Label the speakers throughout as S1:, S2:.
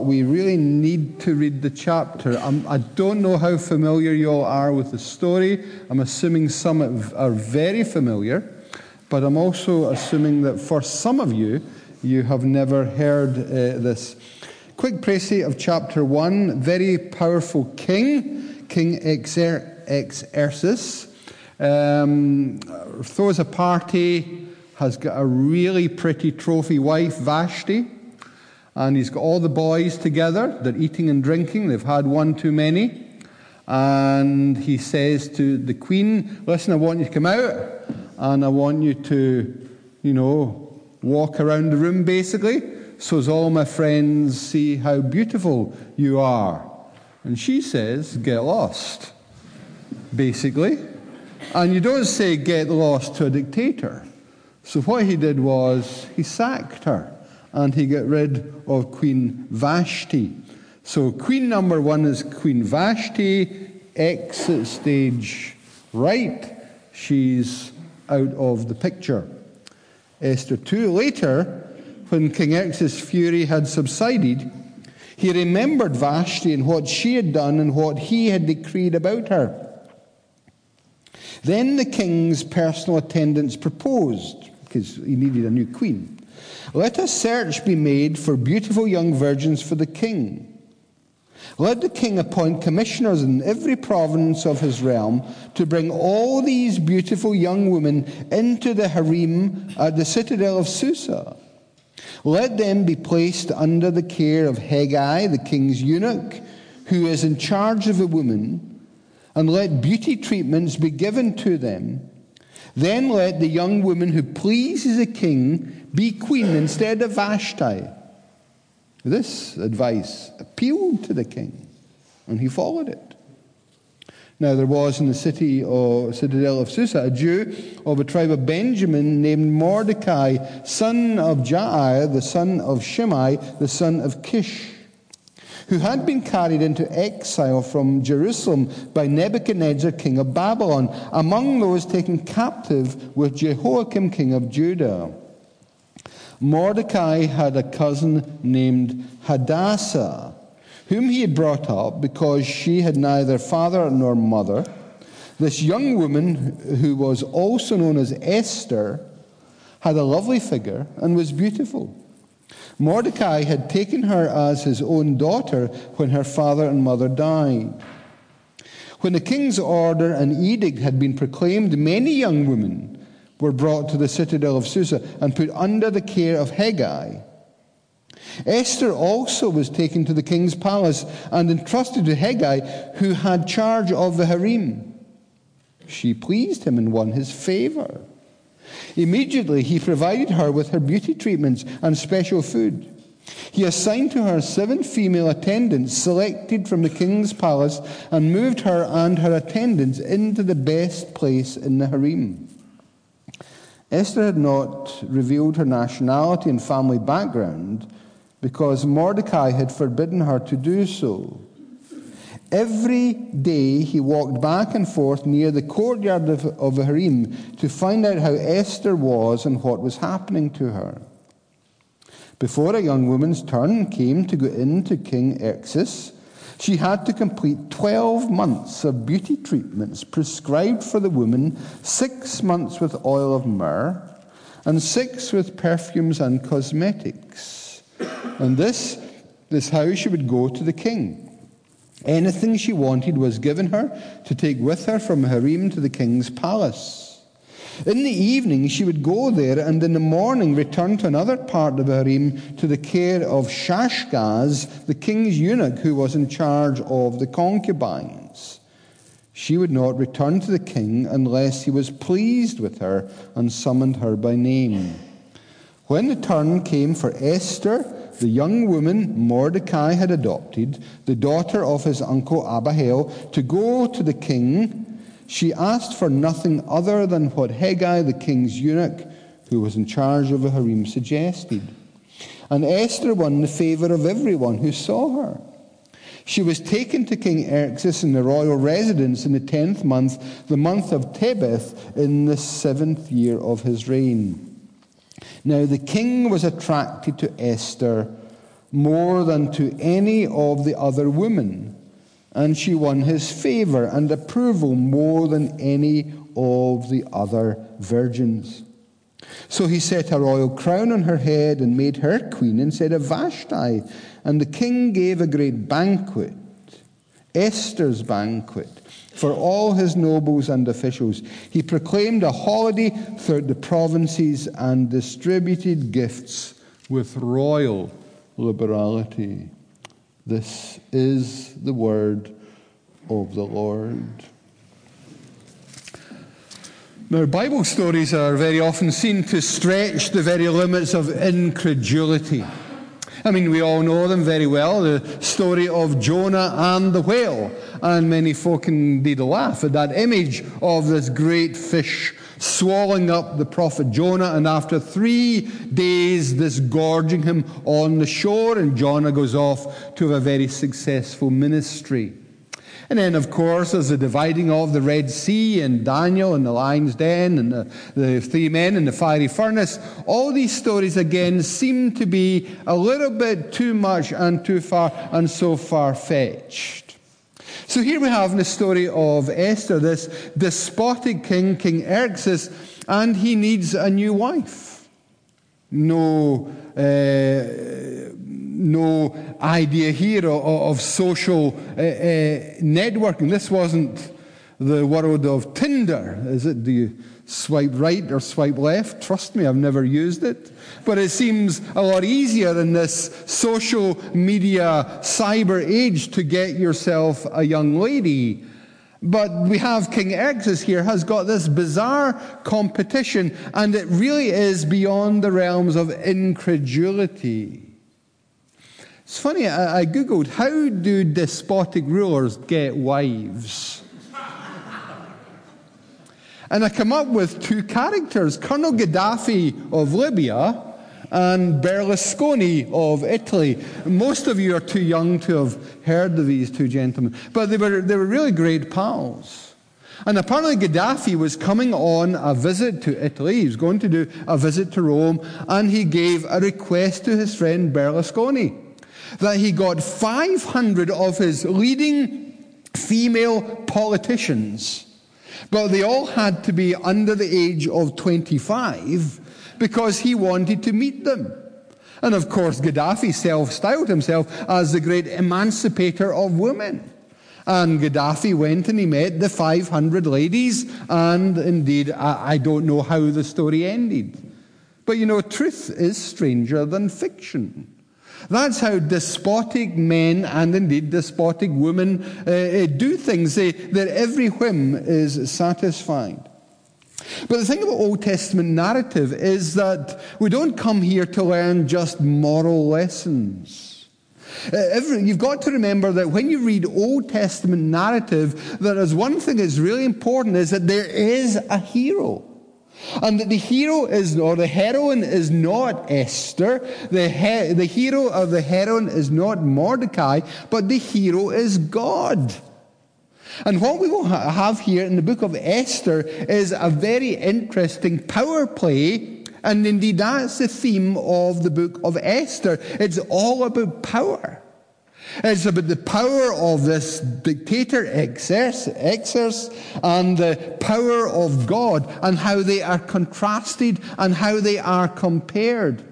S1: We really need to read the chapter. I'm, I do not know how familiar you all are with the story. I'm assuming some are very familiar, but I'm also assuming that for some of you, you have never heard uh, this. Quick précis of chapter 1 very powerful king, King Xerxes, um, throws a party, has got a really pretty trophy wife, Vashti and he's got all the boys together. They're eating and drinking. They've had one too many. And he says to the queen, Listen, I want you to come out and I want you to, you know, walk around the room basically, so as all my friends see how beautiful you are. And she says, Get lost, basically. And you don't say get lost to a dictator. So what he did was he sacked her and he got rid of Queen Vashti. So, queen number one is Queen Vashti, exit stage right. She's out of the picture. Esther 2 later, when King X's fury had subsided, he remembered Vashti and what she had done and what he had decreed about her. Then the king's personal attendants proposed, because he needed a new queen. Let a search be made for beautiful young virgins for the king. Let the king appoint commissioners in every province of his realm to bring all these beautiful young women into the harem at the citadel of Susa. Let them be placed under the care of Hegai, the king's eunuch, who is in charge of the women, and let beauty treatments be given to them. Then let the young woman who pleases the king be queen instead of Vashti. This advice appealed to the king, and he followed it. Now, there was in the city or citadel of Susa a Jew of a tribe of Benjamin named Mordecai, son of Jair, the son of Shimei, the son of Kish, who had been carried into exile from Jerusalem by Nebuchadnezzar, king of Babylon, among those taken captive with Jehoiakim, king of Judah. Mordecai had a cousin named Hadassah, whom he had brought up because she had neither father nor mother. This young woman, who was also known as Esther, had a lovely figure and was beautiful. Mordecai had taken her as his own daughter when her father and mother died. When the king's order and edict had been proclaimed, many young women were brought to the citadel of Susa and put under the care of Hegai. Esther also was taken to the king's palace and entrusted to Hegai, who had charge of the harem. She pleased him and won his favor. Immediately, he provided her with her beauty treatments and special food. He assigned to her seven female attendants selected from the king's palace and moved her and her attendants into the best place in the harem. Esther had not revealed her nationality and family background because Mordecai had forbidden her to do so. Every day he walked back and forth near the courtyard of, of the harem to find out how Esther was and what was happening to her. Before a young woman's turn came to go in to King Xerxes, she had to complete 12 months of beauty treatments prescribed for the woman, six months with oil of myrrh, and six with perfumes and cosmetics. And this is how she would go to the king. Anything she wanted was given her to take with her from harem to the king's palace. In the evening, she would go there, and in the morning return to another part of the harem to the care of Shashgaz, the king's eunuch who was in charge of the concubines. She would not return to the king unless he was pleased with her and summoned her by name. When the turn came for Esther, the young woman Mordecai had adopted, the daughter of his uncle Abihail, to go to the king, she asked for nothing other than what Hegai, the king's eunuch, who was in charge of the harem, suggested. And Esther won the favor of everyone who saw her. She was taken to King Xerxes in the royal residence in the tenth month, the month of Tebeth, in the seventh year of his reign. Now the king was attracted to Esther more than to any of the other women, and she won his favor and approval more than any of the other virgins. So he set a royal crown on her head and made her queen instead of Vashti. And the king gave a great banquet, Esther's banquet, for all his nobles and officials. He proclaimed a holiday throughout the provinces and distributed gifts with royal liberality. This is the word of the Lord. Now, Bible stories are very often seen to stretch the very limits of incredulity. I mean, we all know them very well the story of Jonah and the whale. And many folk indeed laugh at that image of this great fish swallowing up the prophet Jonah, and after three days, this gorging him on the shore, and Jonah goes off to have a very successful ministry. And then, of course, there's the dividing of the Red Sea and Daniel and the lion's den and the, the three men in the fiery furnace. All these stories, again, seem to be a little bit too much and too far and so far fetched. So here we have in the story of Esther, this despotic king, King Xerxes, and he needs a new wife. No. Uh, no idea here of, social uh, uh, networking. This wasn't the world of Tinder, is it? Do you swipe right or swipe left? Trust me, I've never used it. But it seems a lot easier in this social media cyber age to get yourself a young lady. But we have King Xerxes here has got this bizarre competition, and it really is beyond the realms of incredulity. It's funny, I, I Googled how do despotic rulers get wives? And I come up with two characters Colonel Gaddafi of Libya and Berlusconi of Italy. Most of you are too young to have heard of these two gentlemen, but they were, they were really great pals. And apparently, Gaddafi was coming on a visit to Italy. He was going to do a visit to Rome, and he gave a request to his friend Berlusconi that he got 500 of his leading female politicians, but they all had to be under the age of 25 because he wanted to meet them. And of course, Gaddafi self styled himself as the great emancipator of women. And Gaddafi went and he met the 500 ladies, and indeed, I, I don't know how the story ended. But you know, truth is stranger than fiction. That's how despotic men and indeed despotic women uh, uh, do things. They, their every whim is satisfied. But the thing about Old Testament narrative is that we don't come here to learn just moral lessons. Uh, every, you've got to remember that when you read Old Testament narrative, there is one thing that's really important is that there is a hero. And that the hero is, or the heroine is not Esther. The, he, the hero or the heroine is not Mordecai, but the hero is God. And what we will have here in the book of Esther is a very interesting power play. And indeed, that's the theme of the book of Esther. It's all about power. It's about the power of this dictator Xerxes and the power of God and how they are contrasted and how they are compared.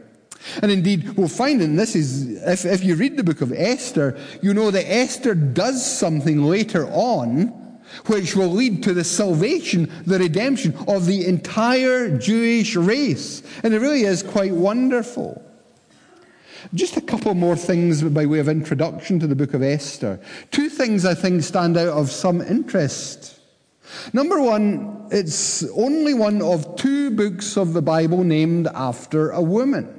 S1: And indeed, we'll find, and this is, if, if you read the book of Esther, you know that Esther does something later on which will lead to the salvation, the redemption of the entire Jewish race. And it really is quite wonderful. Just a couple more things by way of introduction to the book of Esther. Two things I think stand out of some interest. Number one, it's only one of two books of the Bible named after a woman.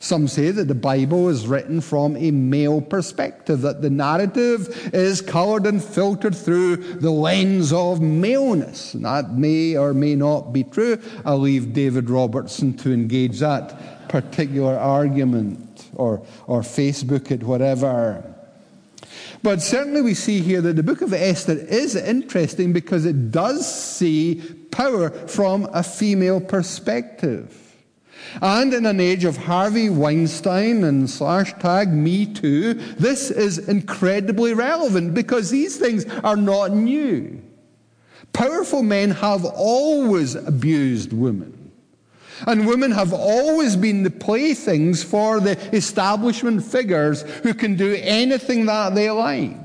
S1: Some say that the Bible is written from a male perspective, that the narrative is colored and filtered through the lens of maleness. That may or may not be true. I'll leave David Robertson to engage that particular argument or, or Facebook it, whatever. But certainly we see here that the book of Esther is interesting because it does see power from a female perspective. And in an age of Harvey Weinstein and slash tag Me Too, this is incredibly relevant because these things are not new. Powerful men have always abused women. And women have always been the playthings for the establishment figures who can do anything that they like.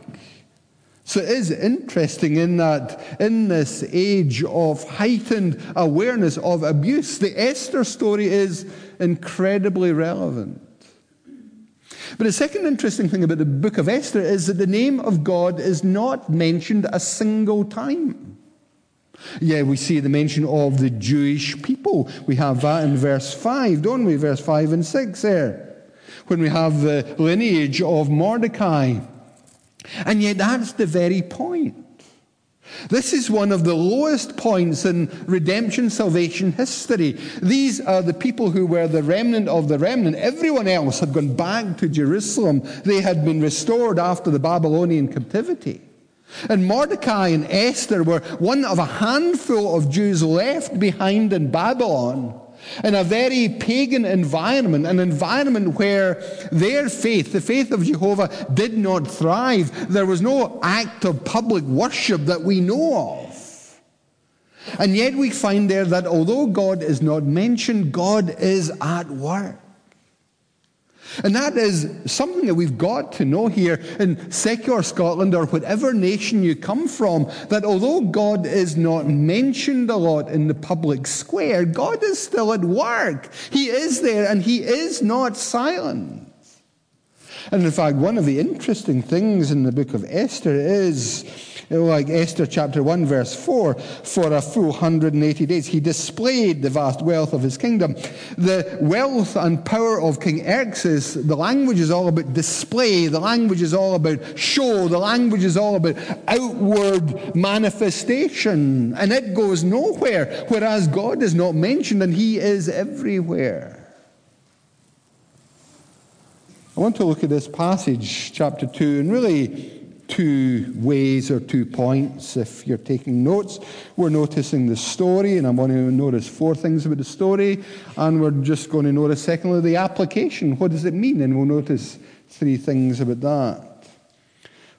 S1: So it is interesting in that in this age of heightened awareness of abuse, the Esther story is incredibly relevant. But the second interesting thing about the book of Esther is that the name of God is not mentioned a single time. Yeah, we see the mention of the Jewish people. We have that in verse 5, don't we? Verse 5 and 6 there. When we have the lineage of Mordecai. And yet, that's the very point. This is one of the lowest points in redemption salvation history. These are the people who were the remnant of the remnant. Everyone else had gone back to Jerusalem. They had been restored after the Babylonian captivity. And Mordecai and Esther were one of a handful of Jews left behind in Babylon in a very pagan environment, an environment where their faith, the faith of Jehovah, did not thrive. There was no act of public worship that we know of. And yet we find there that although God is not mentioned, God is at work. And that is something that we've got to know here in secular Scotland or whatever nation you come from, that although God is not mentioned a lot in the public square, God is still at work. He is there and He is not silent. And in fact, one of the interesting things in the book of Esther is like Esther chapter 1, verse 4, for a full 180 days. He displayed the vast wealth of his kingdom. The wealth and power of King Xerxes, the language is all about display, the language is all about show, the language is all about outward manifestation, and it goes nowhere, whereas God is not mentioned and he is everywhere. I want to look at this passage, chapter 2, and really two ways or two points. If you're taking notes, we're noticing the story, and I'm going to notice four things about the story, and we're just going to notice, secondly, the application. What does it mean? And we'll notice three things about that.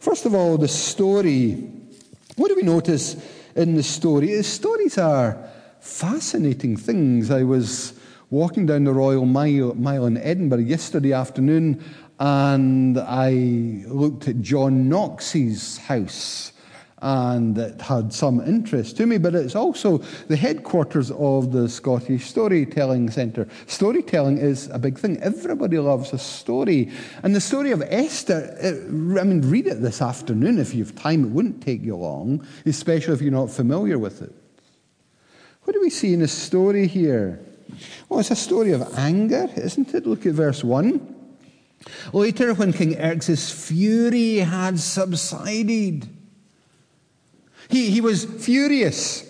S1: First of all, the story. What do we notice in the story? The stories are fascinating things. I was walking down the Royal Mile, Mile in Edinburgh yesterday afternoon, and I looked at John Knox's house, and it had some interest to me, but it's also the headquarters of the Scottish Storytelling Centre. Storytelling is a big thing. Everybody loves a story. And the story of Esther, it, I mean, read it this afternoon if you have time. It wouldn't take you long, especially if you're not familiar with it. What do we see in the story here? Well, it's a story of anger, isn't it? Look at verse 1. Later, when King Xerxes' fury had subsided, he, he was furious.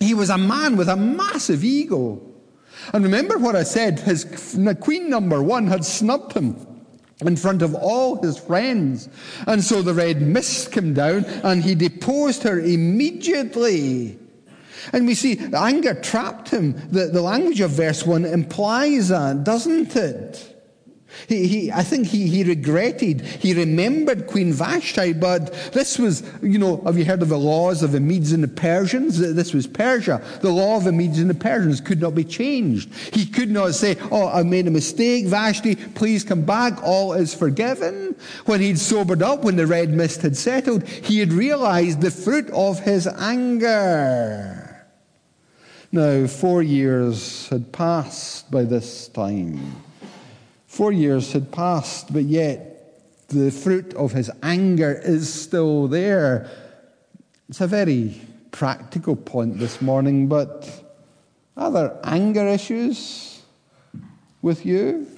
S1: He was a man with a massive ego. And remember what I said his queen number one had snubbed him in front of all his friends. And so the red mist came down and he deposed her immediately. And we see anger trapped him. The, the language of verse 1 implies that, doesn't it? He, he, I think he, he regretted, he remembered Queen Vashti, but this was, you know, have you heard of the laws of the Medes and the Persians? This was Persia. The law of the Medes and the Persians could not be changed. He could not say, Oh, I made a mistake, Vashti, please come back, all is forgiven. When he'd sobered up, when the red mist had settled, he had realized the fruit of his anger. Now, four years had passed by this time. Four years had passed, but yet the fruit of his anger is still there. It's a very practical point this morning, but are there anger issues with you?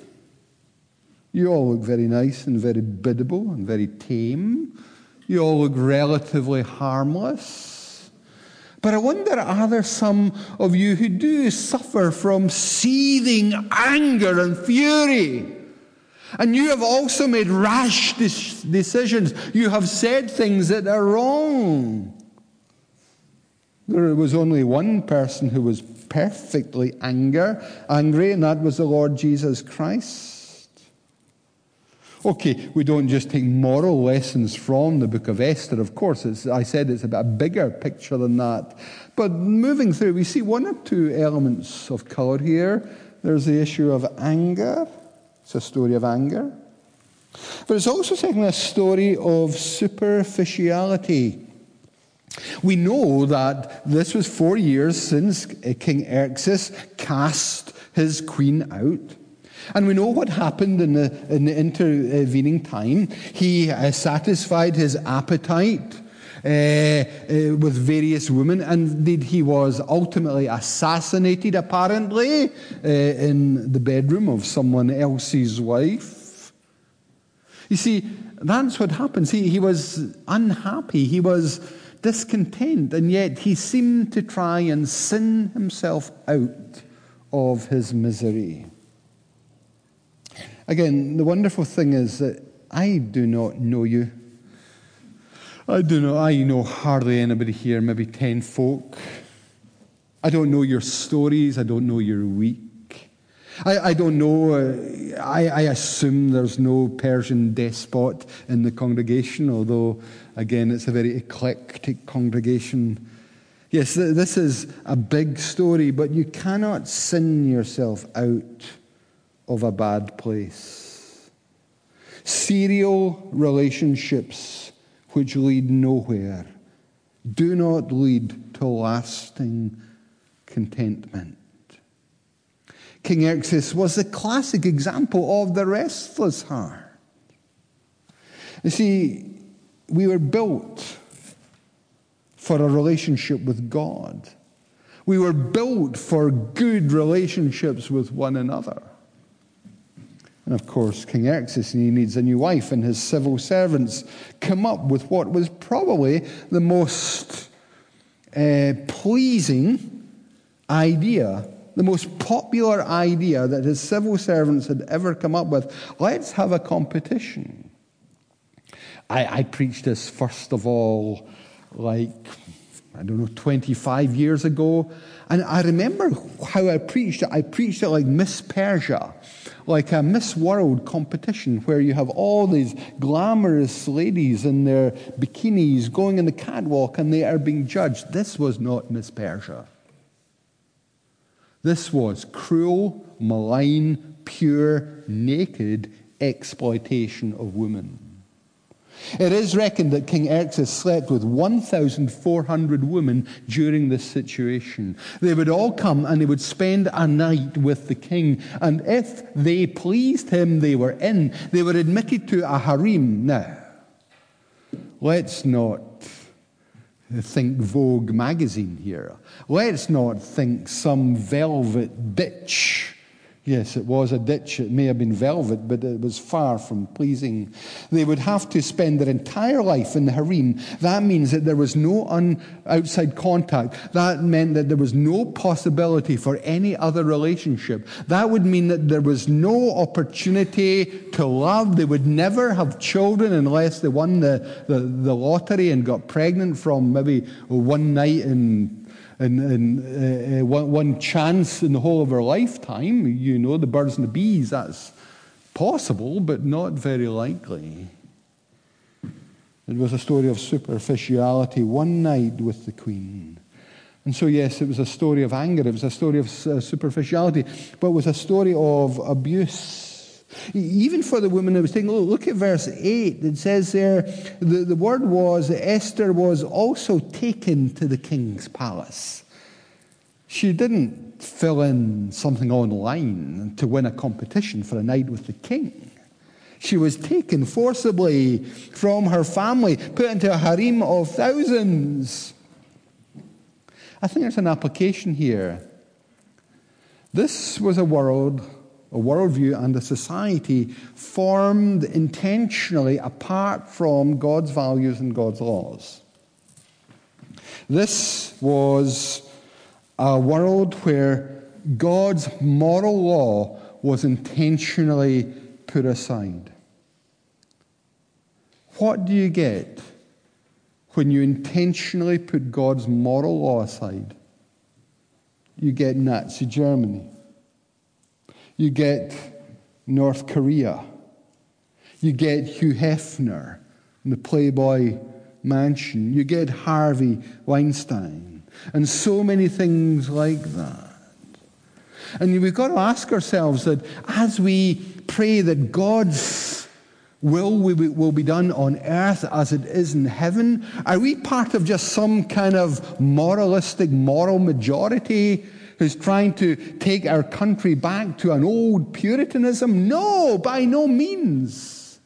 S1: You all look very nice and very biddable and very tame. You all look relatively harmless. But I wonder, are there some of you who do suffer from seething anger and fury? And you have also made rash decisions. You have said things that are wrong. There was only one person who was perfectly anger, angry, and that was the Lord Jesus Christ. Okay, we don't just take moral lessons from the book of Esther. Of course, I said it's a bit a bigger picture than that. But moving through, we see one or two elements of colour here. There's the issue of anger. It's a story of anger. But it's also, secondly, a story of superficiality. We know that this was four years since King Xerxes cast his queen out. And we know what happened in the, in the intervening time. He uh, satisfied his appetite uh, uh, with various women, and indeed he was ultimately assassinated, apparently, uh, in the bedroom of someone else's wife. You see, that's what happens. He, he was unhappy, he was discontent, and yet he seemed to try and sin himself out of his misery. Again, the wonderful thing is that I do not know you. I do not, I know hardly anybody here, maybe 10 folk. I don't know your stories. I don't know your week. I, I don't know, uh, I, I assume there's no Persian despot in the congregation, although, again, it's a very eclectic congregation. Yes, this is a big story, but you cannot sin yourself out of a bad place. Serial relationships which lead nowhere do not lead to lasting contentment. King Xerxes was the classic example of the restless heart. You see, we were built for a relationship with God. We were built for good relationships with one another. And of course, King Xerxes he needs a new wife, and his civil servants come up with what was probably the most uh, pleasing idea, the most popular idea that his civil servants had ever come up with. Let's have a competition. I, I preached this first of all, like, I don't know, 25 years ago. And I remember how I preached it. I preached it like Miss Persia like a Miss World competition where you have all these glamorous ladies in their bikinis going in the catwalk and they are being judged. This was not Miss Persia. This was cruel, malign, pure, naked exploitation of women. It is reckoned that King Xerxes slept with 1,400 women during this situation. They would all come and they would spend a night with the king. And if they pleased him, they were in. They were admitted to a harem. Now, let's not think Vogue magazine here. Let's not think some velvet bitch Yes, it was a ditch. It may have been velvet, but it was far from pleasing. They would have to spend their entire life in the harem. That means that there was no un- outside contact. That meant that there was no possibility for any other relationship. That would mean that there was no opportunity to love. They would never have children unless they won the, the, the lottery and got pregnant from maybe one night in in, in uh, uh, one, one chance in the whole of her lifetime. You know, the birds and the bees, that's possible, but not very likely. It was a story of superficiality, one night with the queen. And so, yes, it was a story of anger, it was a story of uh, superficiality, but it was a story of abuse even for the woman who was taken, look at verse 8. It says there, the, the word was that Esther was also taken to the king's palace. She didn't fill in something online to win a competition for a night with the king. She was taken forcibly from her family, put into a harem of thousands. I think there's an application here. This was a world a worldview and a society formed intentionally apart from God's values and God's laws. This was a world where God's moral law was intentionally put aside. What do you get when you intentionally put God's moral law aside? you get Nazi Germany. You get North Korea. You get Hugh Hefner in the Playboy Mansion. You get Harvey Weinstein. And so many things like that. And we've got to ask ourselves that as we pray that God's will will be done on earth as it is in heaven, are we part of just some kind of moralistic moral majority who's trying to take our country back to an old Puritanism? No, by no means.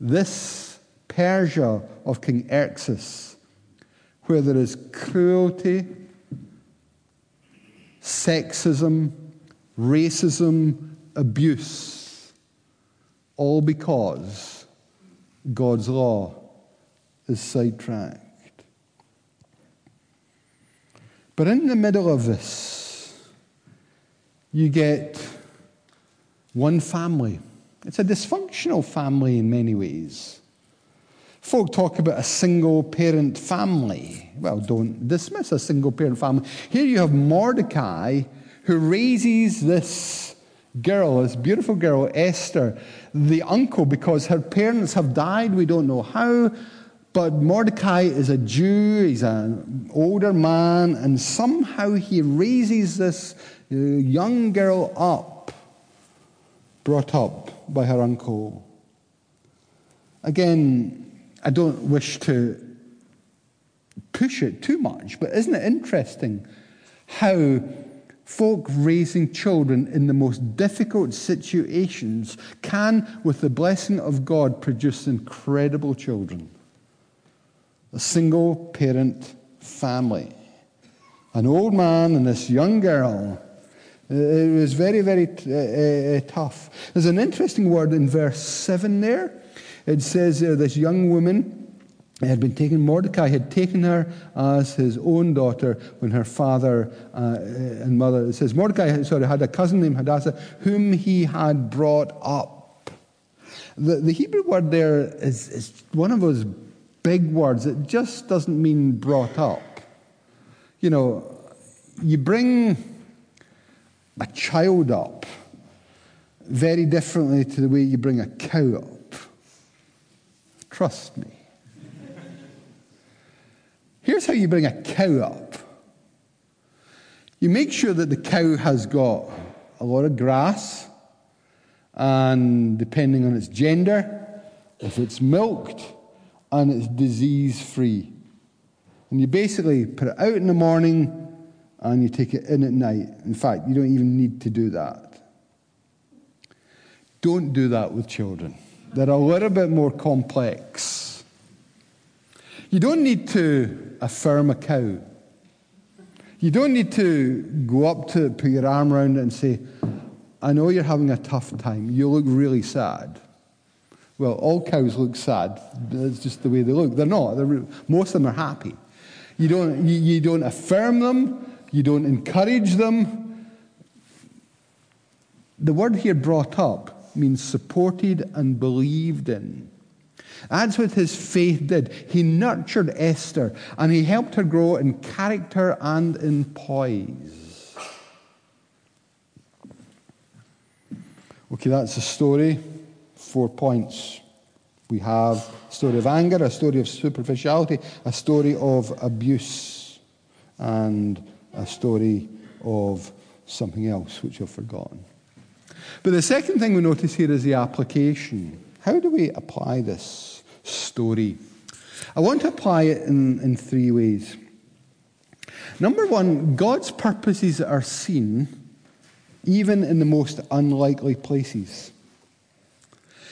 S1: This Persia of King Xerxes, where there is cruelty, sexism, racism, abuse, all because God's law is sidetracked. But in the middle of this, you get one family. It's a dysfunctional family in many ways. Folk talk about a single parent family. Well, don't dismiss a single parent family. Here you have Mordecai who raises this girl, this beautiful girl, Esther, the uncle, because her parents have died. We don't know how. But Mordecai is a Jew, he's an older man, and somehow he raises this uh, young girl up, brought up by her uncle. Again, I don't wish to push it too much, but isn't it interesting how folk raising children in the most difficult situations can, with the blessing of God, produce incredible children? A single parent family. An old man and this young girl. It was very, very uh, uh, tough. There's an interesting word in verse 7 there. It says this young woman had been taken, Mordecai had taken her as his own daughter when her father uh, and mother, it says, Mordecai sorry, had a cousin named Hadassah whom he had brought up. The, the Hebrew word there is, is one of those big words. It just doesn't mean brought up. You know, you bring a child up very differently to the way you bring a cow up. Trust me. Here's how you bring a cow up you make sure that the cow has got a lot of grass, and depending on its gender, if it's milked, and it's disease free. And you basically put it out in the morning and you take it in at night. In fact, you don't even need to do that. Don't do that with children. They're a little bit more complex. You don't need to affirm a cow. You don't need to go up to put your arm around it, and say, I know you're having a tough time. You look really sad. Well, all cows look sad. That's just the way they look. They're not. They're, most of them are happy. You don't, you, you don't affirm them, you don't encourage them. The word here brought up means supported and believed in. That's what his faith did. He nurtured Esther and he helped her grow in character and in poise. Okay, that's the story. Four points. We have a story of anger, a story of superficiality, a story of abuse, and a story of something else which I've forgotten. But the second thing we notice here is the application. How do we apply this story? I want to apply it in, in three ways. Number one, God's purposes are seen even in the most unlikely places.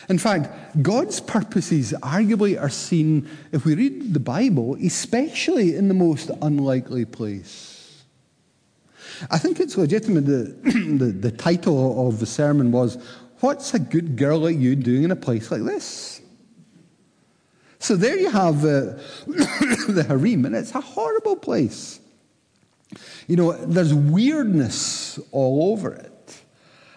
S1: In fact, God's purposes arguably are seen, if we read the Bible, especially in the most unlikely place. I think it's legitimate. that the, the title of the sermon was, What's a good girl like you doing in a place like this? So there you have uh, the harem, and it's a horrible place. You know, there's weirdness all over it.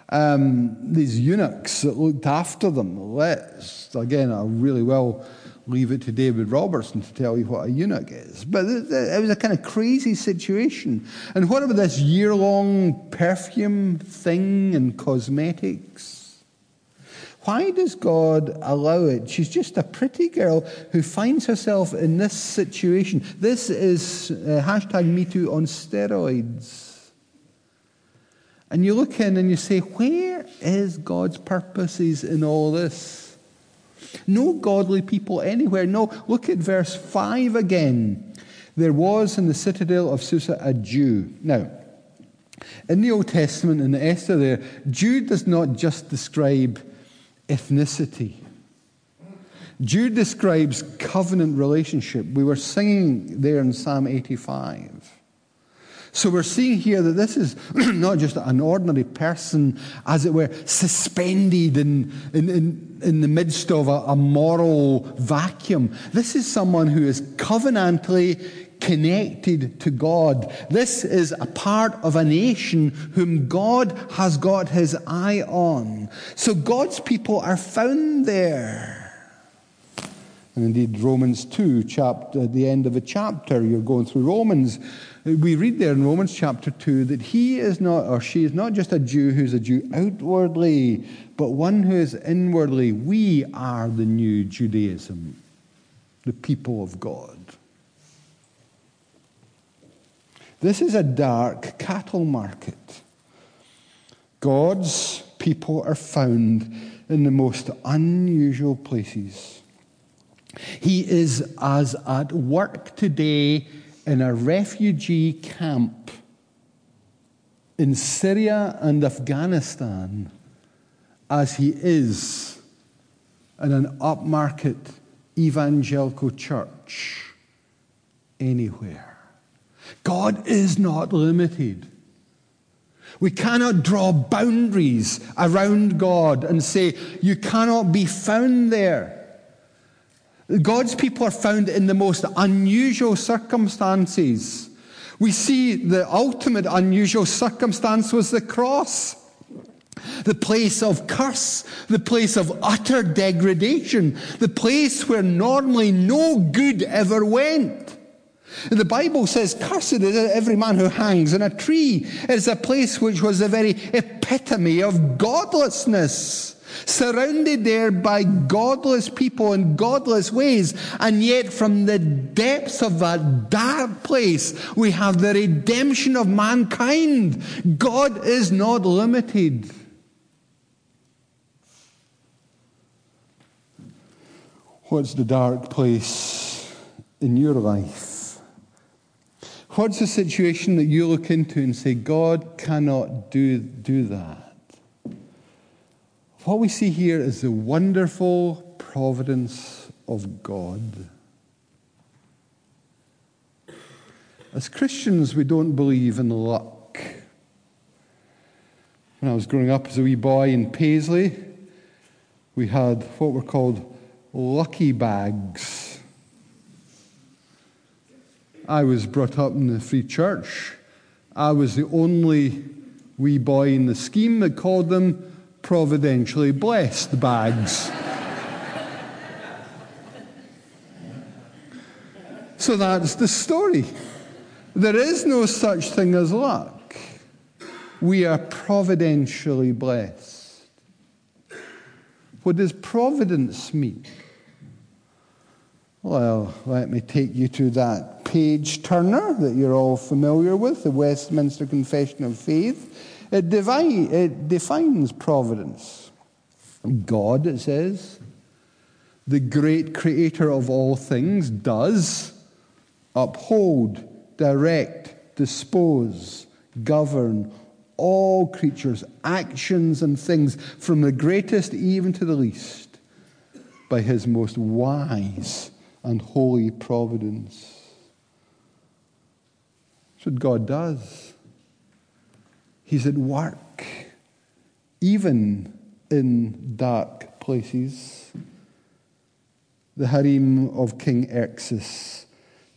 S1: Um, these eunuchs that looked after them. Let's, again, I really will leave it to David Robertson to tell you what a eunuch is. But it was a kind of crazy situation. And what about this year long perfume thing and cosmetics? Why does God allow it? She's just a pretty girl who finds herself in this situation. This is uh, hashtag MeToo on steroids. And you look in and you say, where is God's purposes in all this? No godly people anywhere. No, look at verse 5 again. There was in the citadel of Susa a Jew. Now, in the Old Testament, in Esther, there, Jew does not just describe ethnicity. Jew describes covenant relationship. We were singing there in Psalm 85. So we're seeing here that this is not just an ordinary person, as it were, suspended in, in, in, in the midst of a, a moral vacuum. This is someone who is covenantally connected to God. This is a part of a nation whom God has got his eye on. So God's people are found there. And indeed, Romans 2, chapter, at the end of a chapter, you're going through Romans we read there in Romans chapter 2 that he is not, or she is not just a Jew who's a Jew outwardly, but one who is inwardly. We are the new Judaism, the people of God. This is a dark cattle market. God's people are found in the most unusual places. He is as at work today in a refugee camp in Syria and Afghanistan as he is in an upmarket evangelical church anywhere. God is not limited. We cannot draw boundaries around God and say, you cannot be found there. God's people are found in the most unusual circumstances. We see the ultimate unusual circumstance was the cross. The place of curse, the place of utter degradation, the place where normally no good ever went. The Bible says, Cursed is every man who hangs on a tree. It is a place which was the very epitome of godlessness surrounded there by godless people in godless ways. And yet, from the depths of that dark place, we have the redemption of mankind. God is not limited. What's the dark place in your life? What's the situation that you look into and say, God cannot do, do that? What we see here is the wonderful providence of God. As Christians, we don't believe in luck. When I was growing up as a wee boy in Paisley, we had what were called lucky bags. I was brought up in the Free Church. I was the only wee boy in the scheme that called them providentially blessed bags. so that's the story. There is no such thing as luck. We are providentially blessed. What does providence mean? Well, let me take you to that page turner that you're all familiar with, the Westminster Confession of Faith. It, divine, it defines providence. God, it says, the great creator of all things, does uphold, direct, dispose, govern all creatures, actions, and things, from the greatest even to the least, by his most wise and holy providence. That's what God does. He's at work, even in dark places. The harem of King Xerxes,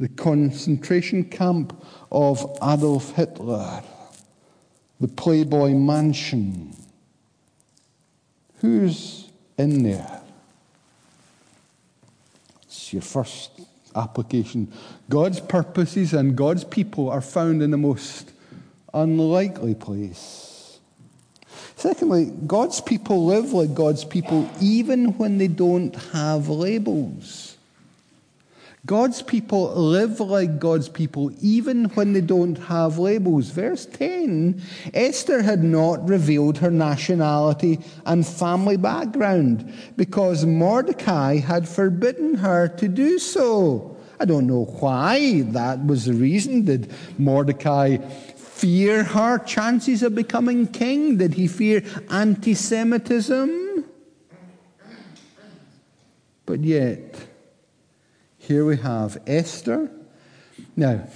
S1: the concentration camp of Adolf Hitler, the Playboy Mansion, Who's in there? It's your first application. God's purposes and God's people are found in the most unlikely place. Secondly, God's people live like God's people even when they don't have labels. God's people live like God's people even when they don't have labels. Verse 10 Esther had not revealed her nationality and family background because Mordecai had forbidden her to do so. I don't know why that was the reason. Did Mordecai fear her chances of becoming king? Did he fear anti Semitism? But yet, here we have Esther. Now,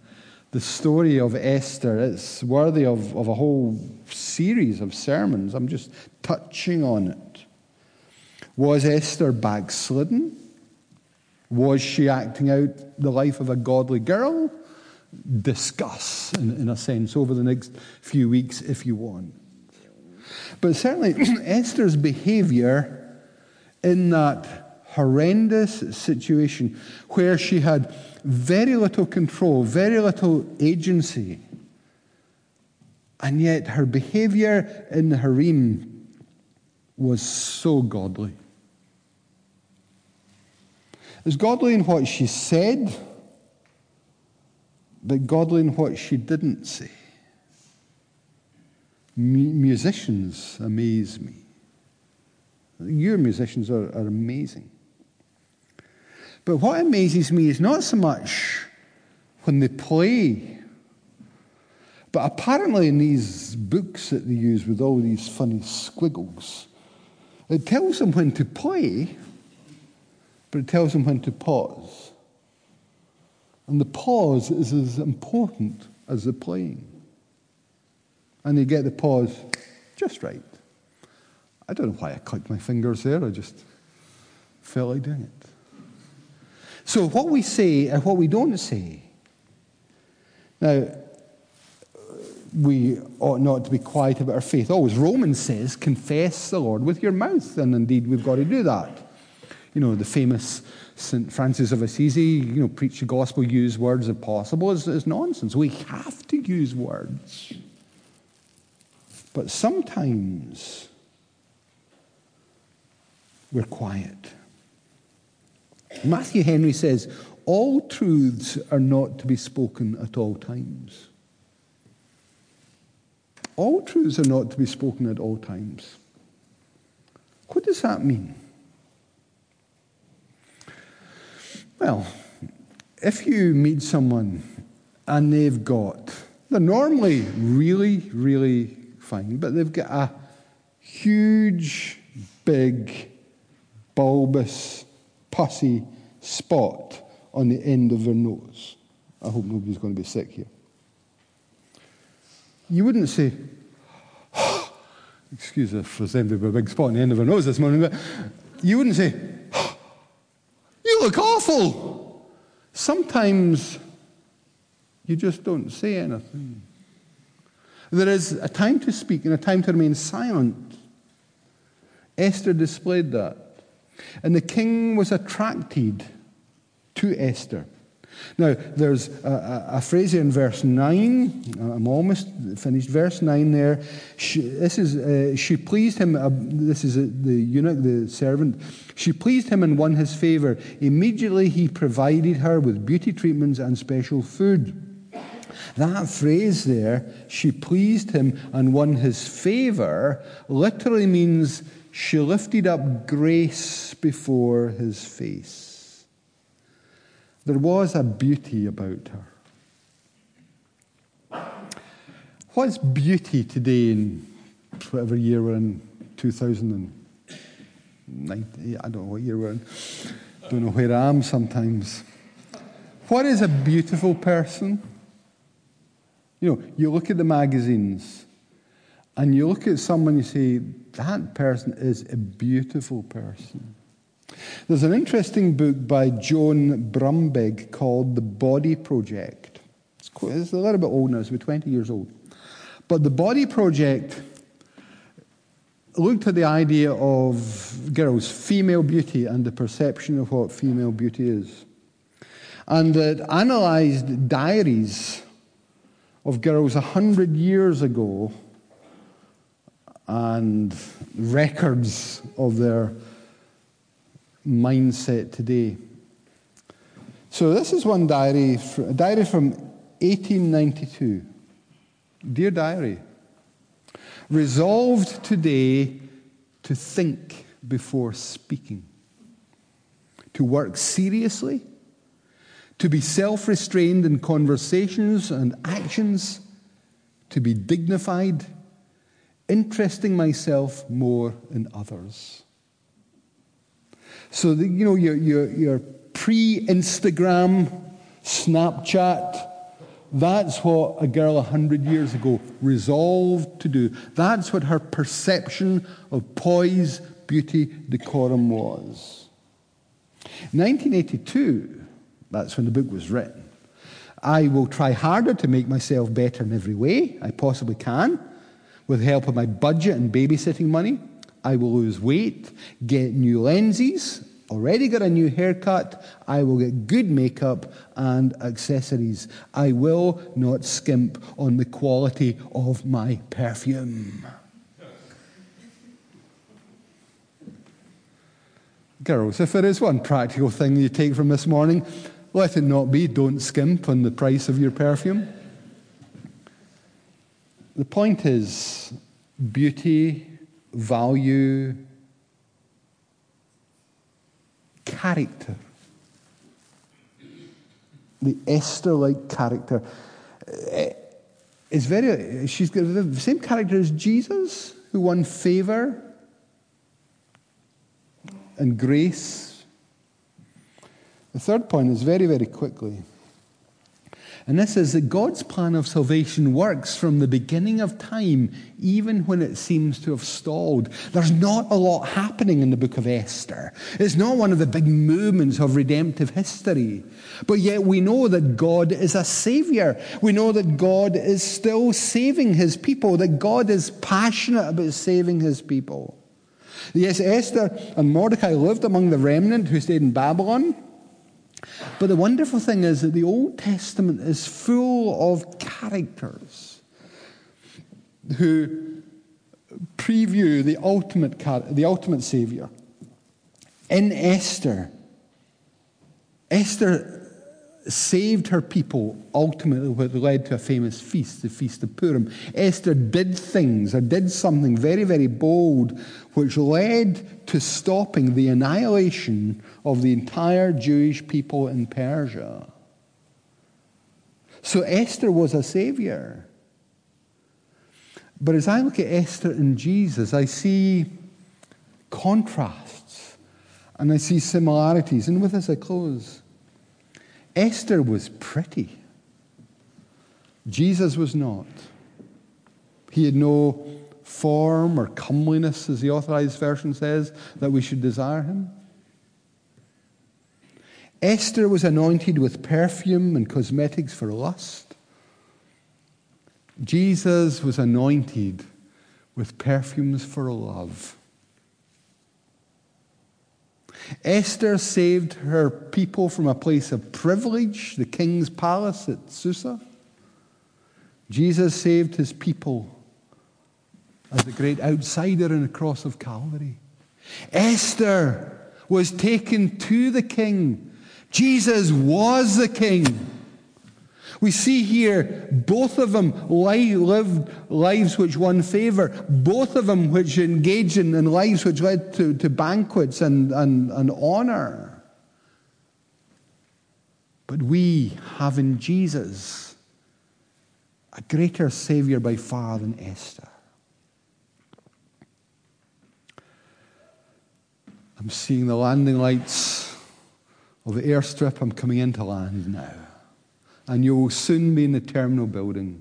S1: the story of Esther is worthy of, of a whole series of sermons. I'm just touching on it. Was Esther backslidden? Was she acting out the life of a godly girl? Discuss, in, in a sense, over the next few weeks if you want. But certainly, Esther's behavior in that horrendous situation where she had very little control, very little agency, and yet her behavior in the harem was so godly. Was godly in what she said, but godly in what she didn't say. M- musicians amaze me. Your musicians are, are amazing. But what amazes me is not so much when they play, but apparently in these books that they use with all these funny squiggles, it tells them when to play, but it tells them when to pause. And the pause is as important as the playing. And they get the pause just right. I don't know why I clicked my fingers there, I just felt like doing it. So, what we say and what we don't say. Now, we ought not to be quiet about our faith. Always, Romans says, confess the Lord with your mouth. And indeed, we've got to do that. You know, the famous St. Francis of Assisi, you know, preach the gospel, use words if possible, is, is nonsense. We have to use words. But sometimes we're quiet. Matthew Henry says, All truths are not to be spoken at all times. All truths are not to be spoken at all times. What does that mean? Well, if you meet someone and they've got, they're normally really, really fine, but they've got a huge, big, bulbous pussy spot on the end of their nose. I hope nobody's going to be sick here. You wouldn't say, oh, excuse us for saying with a big spot on the end of her nose this morning, but you wouldn't say, look awful. Sometimes you just don't say anything. There is a time to speak and a time to remain silent. Esther displayed that. And the king was attracted to Esther. Now, there's a, a, a, phrase in verse 9. I'm almost finished. Verse 9 there. She, this is, uh, she pleased him. Uh, this is uh, the eunuch, the servant. She pleased him and won his favor. Immediately he provided her with beauty treatments and special food. That phrase there, she pleased him and won his favor, literally means she lifted up grace before his face. There was a beauty about her. What's beauty today in whatever year we're in, 2019? I don't know what year we're in. Don't know where I am sometimes. What is a beautiful person? You know, you look at the magazines and you look at someone, you say, that person is a beautiful person. There's an interesting book by Joan Brumberg called The Body Project. It's, quite, it's a little bit old now, it's about 20 years old. But The Body Project looked at the idea of girls, female beauty, and the perception of what female beauty is. And it analysed diaries of girls a hundred years ago and records of their mindset today. So this is one diary, a diary from 1892. Dear diary, resolved today to think before speaking, to work seriously, to be self restrained in conversations and actions, to be dignified, interesting myself more in others. So, the, you know, your, your, your pre Instagram, Snapchat, that's what a girl 100 years ago resolved to do. That's what her perception of poise, beauty, decorum was. 1982, that's when the book was written. I will try harder to make myself better in every way I possibly can, with the help of my budget and babysitting money. I will lose weight, get new lenses, already got a new haircut. I will get good makeup and accessories. I will not skimp on the quality of my perfume. Girls, if there is one practical thing you take from this morning, let it not be don't skimp on the price of your perfume. The point is beauty, value, character. The Esther like character eh, is very, she's got the same character as Jesus, who won favor and grace. The third point is very, very quickly and this is that God's plan of salvation works from the beginning of time, even when it seems to have stalled. There's not a lot happening in the book of Esther. It's not one of the big movements of redemptive history. But yet we know that God is a savior. We know that God is still saving his people, that God is passionate about saving his people. Yes, Esther and Mordecai lived among the remnant who stayed in Babylon. But the wonderful thing is that the Old Testament is full of characters who preview the ultimate, the ultimate Savior. In Esther, Esther saved her people, ultimately, what led to a famous feast, the Feast of Purim. Esther did things, or did something very, very bold, which led to stopping the annihilation of the entire Jewish people in Persia. So Esther was a savior. But as I look at Esther and Jesus, I see contrasts and I see similarities. And with this, I close. Esther was pretty. Jesus was not. He had no form or comeliness, as the authorized version says, that we should desire him. Esther was anointed with perfume and cosmetics for lust. Jesus was anointed with perfumes for love. Esther saved her people from a place of privilege, the king's palace at Susa. Jesus saved his people as the great outsider in the cross of Calvary. Esther was taken to the king. Jesus was the king. We see here both of them lived lives which won favor, both of them which engaged in, in lives which led to, to banquets and, and, and honor. But we have in Jesus a greater Savior by far than Esther. I'm seeing the landing lights of the airstrip. I'm coming into land now and you will soon be in the terminal building.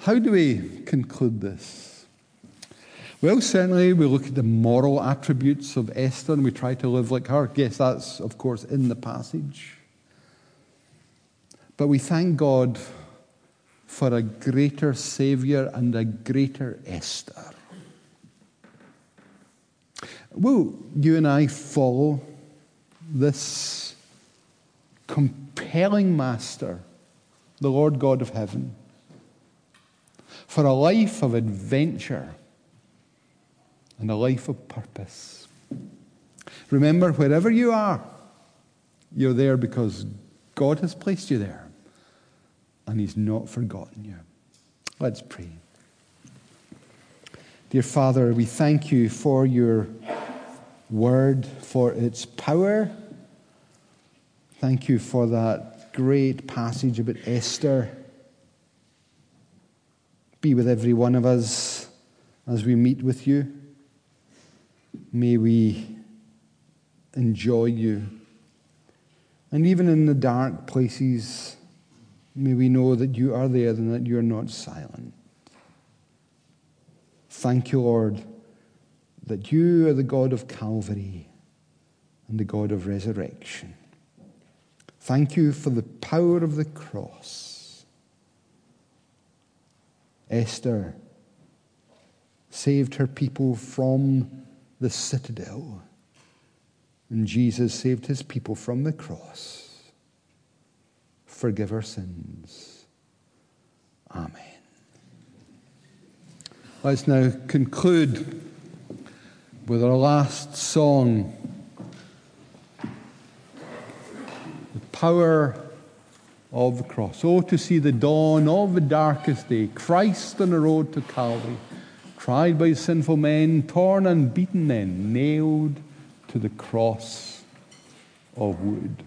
S1: How do we conclude this? Well, certainly we look at the moral attributes of Esther and we try to live like her. Yes, that's, of course, in the passage. But we thank God for a greater Savior and a greater Esther. Will you and I follow this compelling Master, the Lord God of heaven, for a life of adventure and a life of purpose? Remember, wherever you are, you're there because God has placed you there and He's not forgotten you. Let's pray. Dear Father, we thank you for your word, for its power. Thank you for that great passage about Esther. Be with every one of us as we meet with you. May we enjoy you. And even in the dark places, may we know that you are there and that you're not silent. Thank you, Lord, that you are the God of Calvary and the God of resurrection. Thank you for the power of the cross. Esther saved her people from the citadel, and Jesus saved his people from the cross. Forgive our sins. Amen. Let's now conclude with our last song Power of the Cross. Oh, to see the dawn of the darkest day, Christ on the road to Calvary, tried by sinful men, torn and beaten then, nailed to the cross of wood.